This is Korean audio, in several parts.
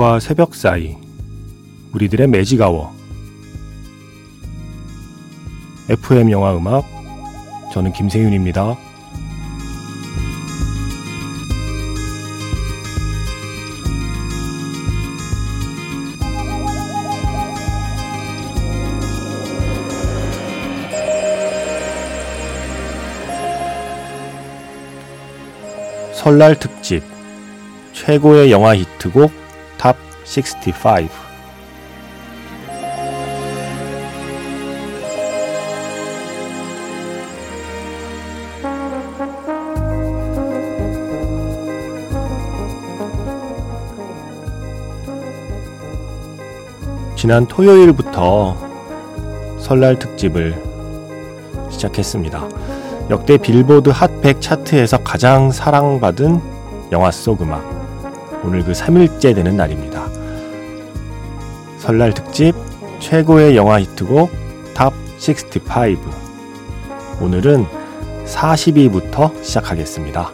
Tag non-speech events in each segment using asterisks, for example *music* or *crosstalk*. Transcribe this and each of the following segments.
밤과 새벽 사이 우리들의 매직아워 FM 영화 음악 저는 김세윤입니다. 설날 특집 최고의 영화 히트곡 탑 65. 지난 토요일부터 설날 특집을 시작했습니다. 역대 빌보드 핫100 차트에서 가장 사랑받은 영화 속 음악. 오늘 그 3일째 되는 날입니다. 설날 특집 최고의 영화 히트곡 top 65. 오늘은 40위부터 시작하겠습니다.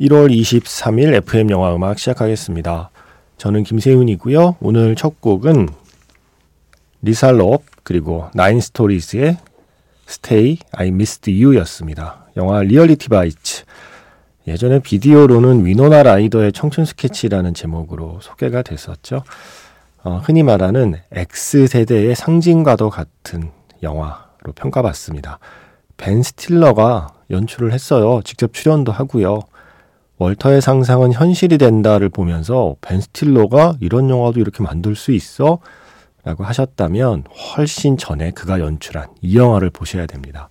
1월 23일 FM 영화 음악 시작하겠습니다. 저는 김세윤이고요. 오늘 첫 곡은 리사 롭 그리고 나인 스토리즈의 Stay, I Missed You였습니다. 영화 Reality Bites. 예전에 비디오로는 위노나 라이더의 청춘 스케치라는 제목으로 소개가 됐었죠. 어, 흔히 말하는 X세대의 상징과도 같은 영화로 평가받습니다. 벤 스틸러가 연출을 했어요. 직접 출연도 하고요. 월터의 상상은 현실이 된다를 보면서 벤 스틸러가 이런 영화도 이렇게 만들 수 있어? 라고 하셨다면 훨씬 전에 그가 연출한 이 영화를 보셔야 됩니다.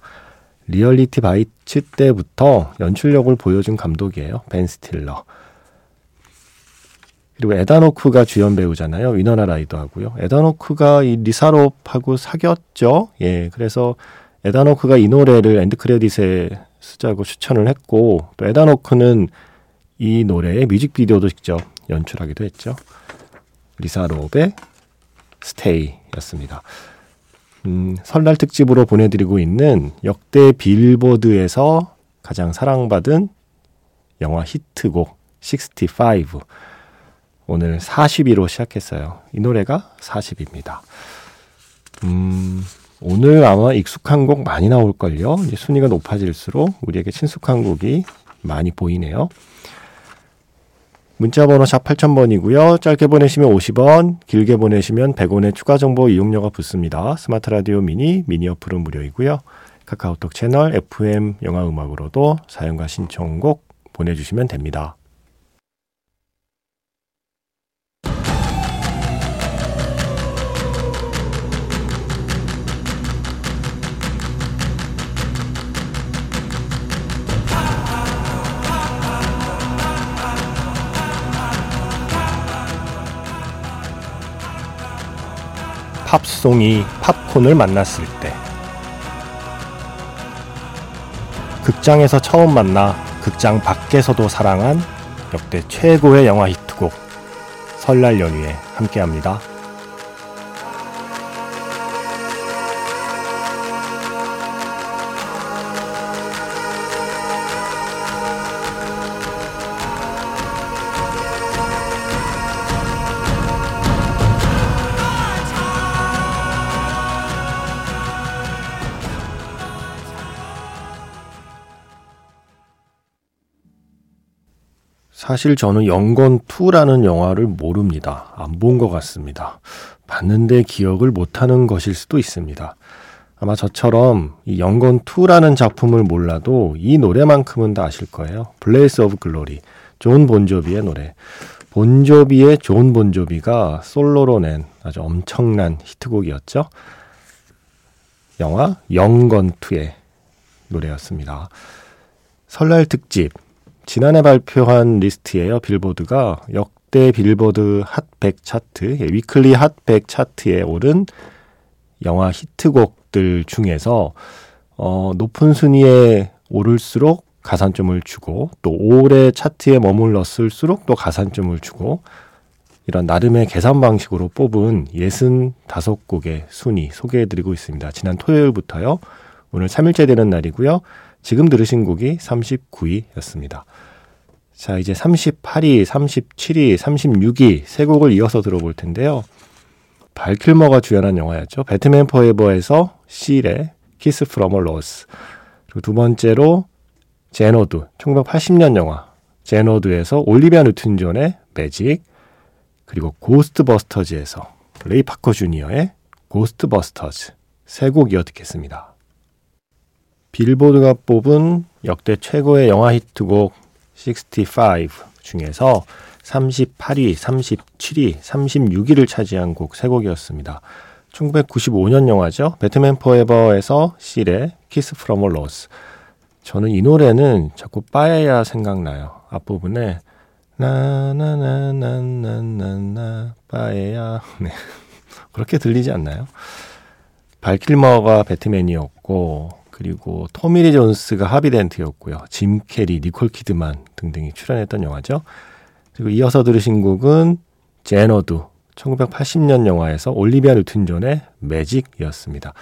Reality Bites 때부터 연출력을 보여준 감독이에요. 벤 스틸러. 그리고 에단 호크가 주연 배우잖아요. 위노나 라이더 하고요. 에단 호크가 이 리사 롭하고 사귀었죠. 예. 그래서 에단 호크가 이 노래를 end credit에 쓰자고 추천을 했고 또 에단 호크는 이 노래의 뮤직비디오도 직접 연출하기도 했죠. 리사 롭의 Stay였습니다. 음, 설날 특집으로 보내드리고 있는 역대 빌보드에서 가장 사랑받은 영화 히트곡 65. 오늘 40위로 시작했어요. 이 노래가 40위입니다. 음, 오늘 아마 익숙한 곡 많이 나올걸요. 순위가 높아질수록 우리에게 친숙한 곡이 많이 보이네요. 문자번호 샵 8000번이고요. 짧게 보내시면 50원, 길게 보내시면 100원의 추가 정보 이용료가 붙습니다. 스마트 라디오 미니, 미니 어플은 무료이고요. 카카오톡 채널 FM 영화 음악으로도 사용과 신청곡 보내주시면 됩니다. 팝송이 팝콘을 만났을 때 극장에서 처음 만나 극장 밖에서도 사랑한 역대 최고의 영화 히트곡 설날 연휴에 함께합니다. 사실 저는 Young Guns 2라는 영화를 모릅니다. 안 본 것 같습니다. 봤는데 기억을 못하는 것일 수도 있습니다. 아마 저처럼 이 Young Guns 2라는 작품을 몰라도 이 노래만큼은 다 아실 거예요. Blaze of Glory. 존 본조비의 노래. 본조비의 존 본조비가 솔로로 낸 아주 엄청난 히트곡이었죠. 영화 Young Guns 2의 노래였습니다. 설날 특집 지난해 발표한 리스트예요. 빌보드가 역대 빌보드 핫100 차트, 예, weekly Hot 100 차트에 오른 영화 히트곡들 중에서 어, 높은 순위에 오를수록 가산점을 주고 또 오래 차트에 머물렀을수록 또 가산점을 주고 이런 나름의 계산 방식으로 뽑은 65곡의 순위 소개해드리고 있습니다. 지난 토요일부터요. 오늘 3일째 되는 날이고요. 지금 들으신 곡이 39위였습니다. 자, 이제 38위, 37위, 36위 세 곡을 이어서 들어볼 텐데요. 발 킬머가 주연한 영화였죠. Batman Forever에서 실의 Kiss from a Rose. 그리고 두 번째로 Xanadu, 1980년 영화 Xanadu에서 올리비아 뉴튼 존의 매직, 그리고 Ghostbusters에서 레이 파커 주니어의 Ghostbusters 세 곡 이어 듣겠습니다. 빌보드가 뽑은 역대 최고의 영화 히트곡 65 중에서 38위, 37위, 36위를 차지한 곡, 세 곡이었습니다. 1995년 영화죠. Batman Forever에서 실의 Kiss from a Rose. 저는 이 노래는 자꾸 빠에야 생각나요. 앞부분에 나나나나나나나 빠에야 *laughs* 네. 그렇게 들리지 않나요? 발 킬머가 배트맨이었고 그리고 토미 리 존스가 하비 덴트였고요. 짐 캐리, 니콜 키드만 등등이 출연했던 영화죠. 그리고 이어서 들으신 곡은 Xanadu 1980년 영화에서 올리비아 뉴튼 존의 Magic이었습니다.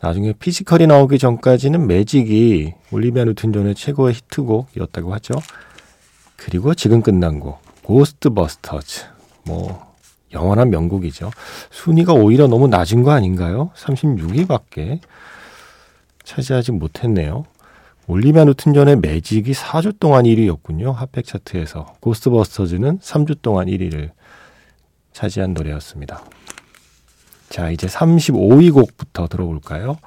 나중에 Physical이 나오기 전까지는 매직이 올리비아 뉴튼 존의 최고의 히트곡이었다고 하죠. 그리고 지금 끝난 곡 Ghostbusters 뭐 영원한 명곡이죠. 순위가 오히려 너무 낮은 거 아닌가요? 36위밖에 차지하지 못했네요. 올리비아 뉴튼 존의 매직이 4주 동안 1위였군요. 핫백 차트에서. Ghostbusters는 3주 동안 1위를 차지한 노래였습니다. 자, 이제 35위 곡부터 들어볼까요?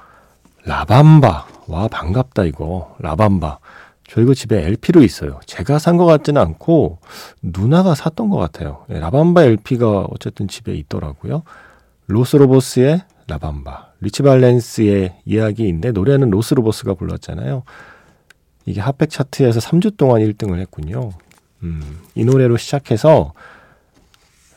La Bamba. 와, 반갑다, 이거. La Bamba. 저 이거 집에 LP로 있어요. 제가 산 것 같지는 않고, 누나가 샀던 것 같아요. 네, La Bamba LP가 어쨌든 집에 있더라고요. 로스 로보스의 La Bamba. 리치 발렌스의 이야기인데, 노래는 로스 로보스가 불렀잖아요. 이게 핫백 차트에서 3주 동안 1등을 했군요. 음, 이 노래로 시작해서,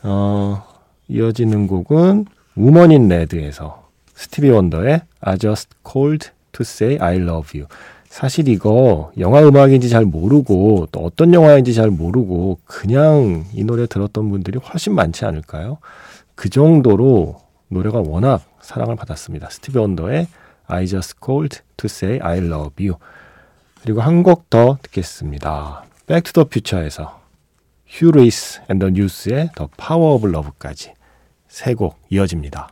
어, 이어지는 곡은 Woman in Red에서 스티비 원더의 I just called to say I love you. 사실 이거 영화 음악인지 잘 모르고 또 어떤 영화인지 잘 모르고 그냥 이 노래 들었던 분들이 훨씬 많지 않을까요? 그 정도로 노래가 워낙 사랑을 받았습니다. 스티비 원더의 I just called to say I love you. 그리고 한 곡 더 듣겠습니다. Back to the Future에서 휴 루이스 앤 더 뉴스의 The Power of Love까지 세 곡 이어집니다.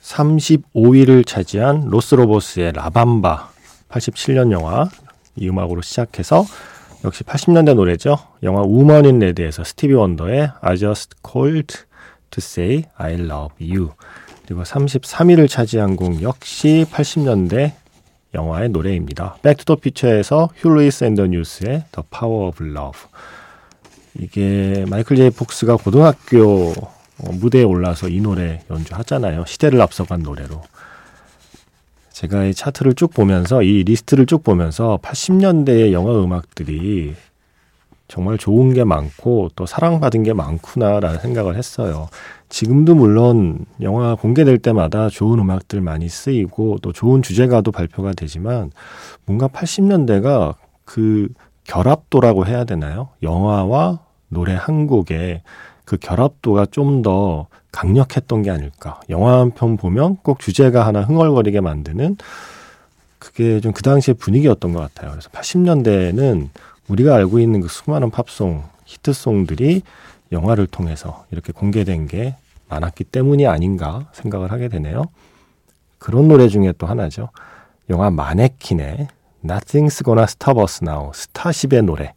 35위를 차지한 로스로보스의 라밤바 87년 영화 이 음악으로 시작해서 역시 80년대 노래죠. 영화 Woman in Red에서 스티비 원더의 I just called to say I love you 그리고 33위를 차지한 곡 역시 80년대 영화의 노래입니다. Back to the Future에서 휴 루이스 앤더 뉴스의 The Power of Love. 이게 마이클 제이 폭스가 고등학교 어, 무대에 올라서 이 노래 연주하잖아요. 시대를 앞서간 노래로. 제가 이 차트를 쭉 보면서 이 리스트를 쭉 보면서 80년대의 영화 음악들이 정말 좋은 게 많고 또 사랑받은 게 많구나라는 생각을 했어요. 지금도 물론 영화 공개될 때마다 좋은 음악들 많이 쓰이고 또 좋은 주제가도 발표가 되지만 뭔가 80년대가 그 결합도라고 해야 되나요? 영화와 노래 한 곡의 그 결합도가 좀 더 강력했던 게 아닐까. 영화 한 편 보면 꼭 주제가 하나 흥얼거리게 만드는 그게 좀 그 당시의 분위기였던 것 같아요. 그래서 80년대에는 우리가 알고 있는 그 수많은 팝송, 히트송들이 영화를 통해서 이렇게 공개된 게 많았기 때문이 아닌가 생각을 하게 되네요. 그런 노래 중에 또 하나죠. 영화 마네킨의 Nothing's Gonna Stop Us Now 스타쉽의 노래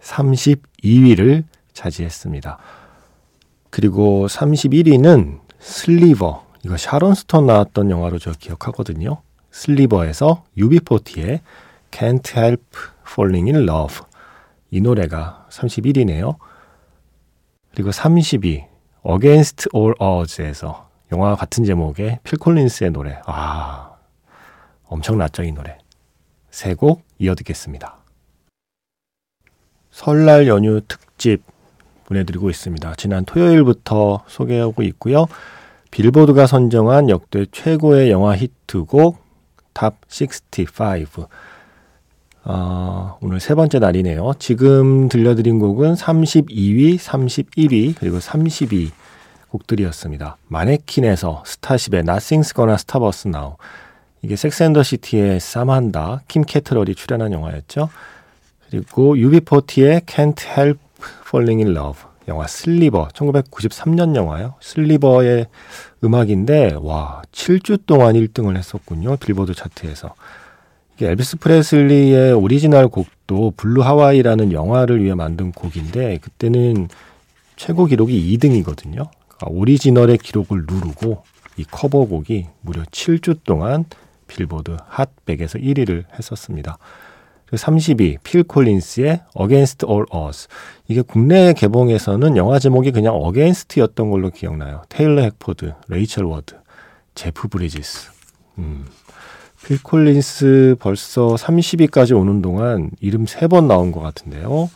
32위를 차지했습니다. 그리고 31위는 Sliver 이거 샤론 스톤 나왔던 영화로 저 기억하거든요. Sliver에서 유비포티의 Can't Help Falling in Love 이 노래가 31위네요. 그리고 30위 Against All Odds에서 영화 같은 제목의 필 콜린스의 노래 아 엄청났죠 이 노래 세 곡 이어 듣겠습니다. 설날 연휴 특집 보내드리고 있습니다. 지난 토요일부터 소개하고 있고요. 빌보드가 선정한 역대 최고의 영화 히트곡 top 65. 어, 오늘 세 번째 날이네요. 지금 들려드린 곡은 32위, 31위, 그리고 30위 곡들이었습니다. 마네킨에서 스타쉽의 Nothing's Gonna Stop Us Now 이게 섹스앤더시티의 사만다 킴 캐트럴이 출연한 영화였죠. 그리고 UB40의 Can't Help Falling in Love 영화 Sliver 1993년 영화요. Sliver의 음악인데 와 7주 동안 1등을 했었군요. 빌보드 차트에서. 이게 엘비스 프레슬리의 오리지널 곡도 Blue Hawaii라는 영화를 위해 만든 곡인데 그때는 최고 기록이 2등이거든요. 그러니까 오리지널의 기록을 누르고 이 커버곡이 무려 7주 동안 빌보드 핫 100에서 1위를 했었습니다. 30위 필 콜린스의 Against All Odds 이게 국내 개봉에서는 영화 제목이 그냥 Against였던 걸로 기억나요. 테일러 핵포드, 레이첼 워드, 제프 브리지스. 음. 필 콜린스 벌써 30위까지 오는 동안 이름 3번 나온 것 같은데요.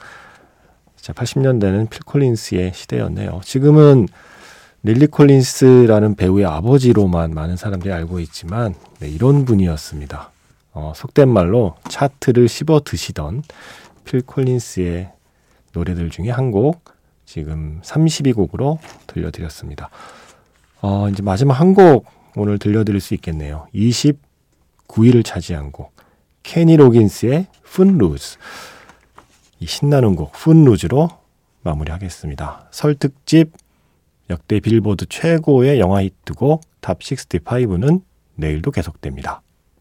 자, 80년대는 필 콜린스의 시대였네요. 지금은 릴리 콜린스라는 배우의 아버지로만 많은 사람들이 알고 있지만 네, 이런 분이었습니다. 어, 속된 말로 차트를 씹어 드시던 필 콜린스의 노래들 중에 한 곡 지금 30위 곡으로 들려드렸습니다. 어, 이제 마지막 한 곡 오늘 들려드릴 수 있겠네요. 29위를 차지한 곡 케니 로긴스의 Footloose 이 신나는 곡 Footloose로 마무리하겠습니다. 설 특집 역대 빌보드 최고의 영화 히트곡 탑 65는 내일도 계속됩니다.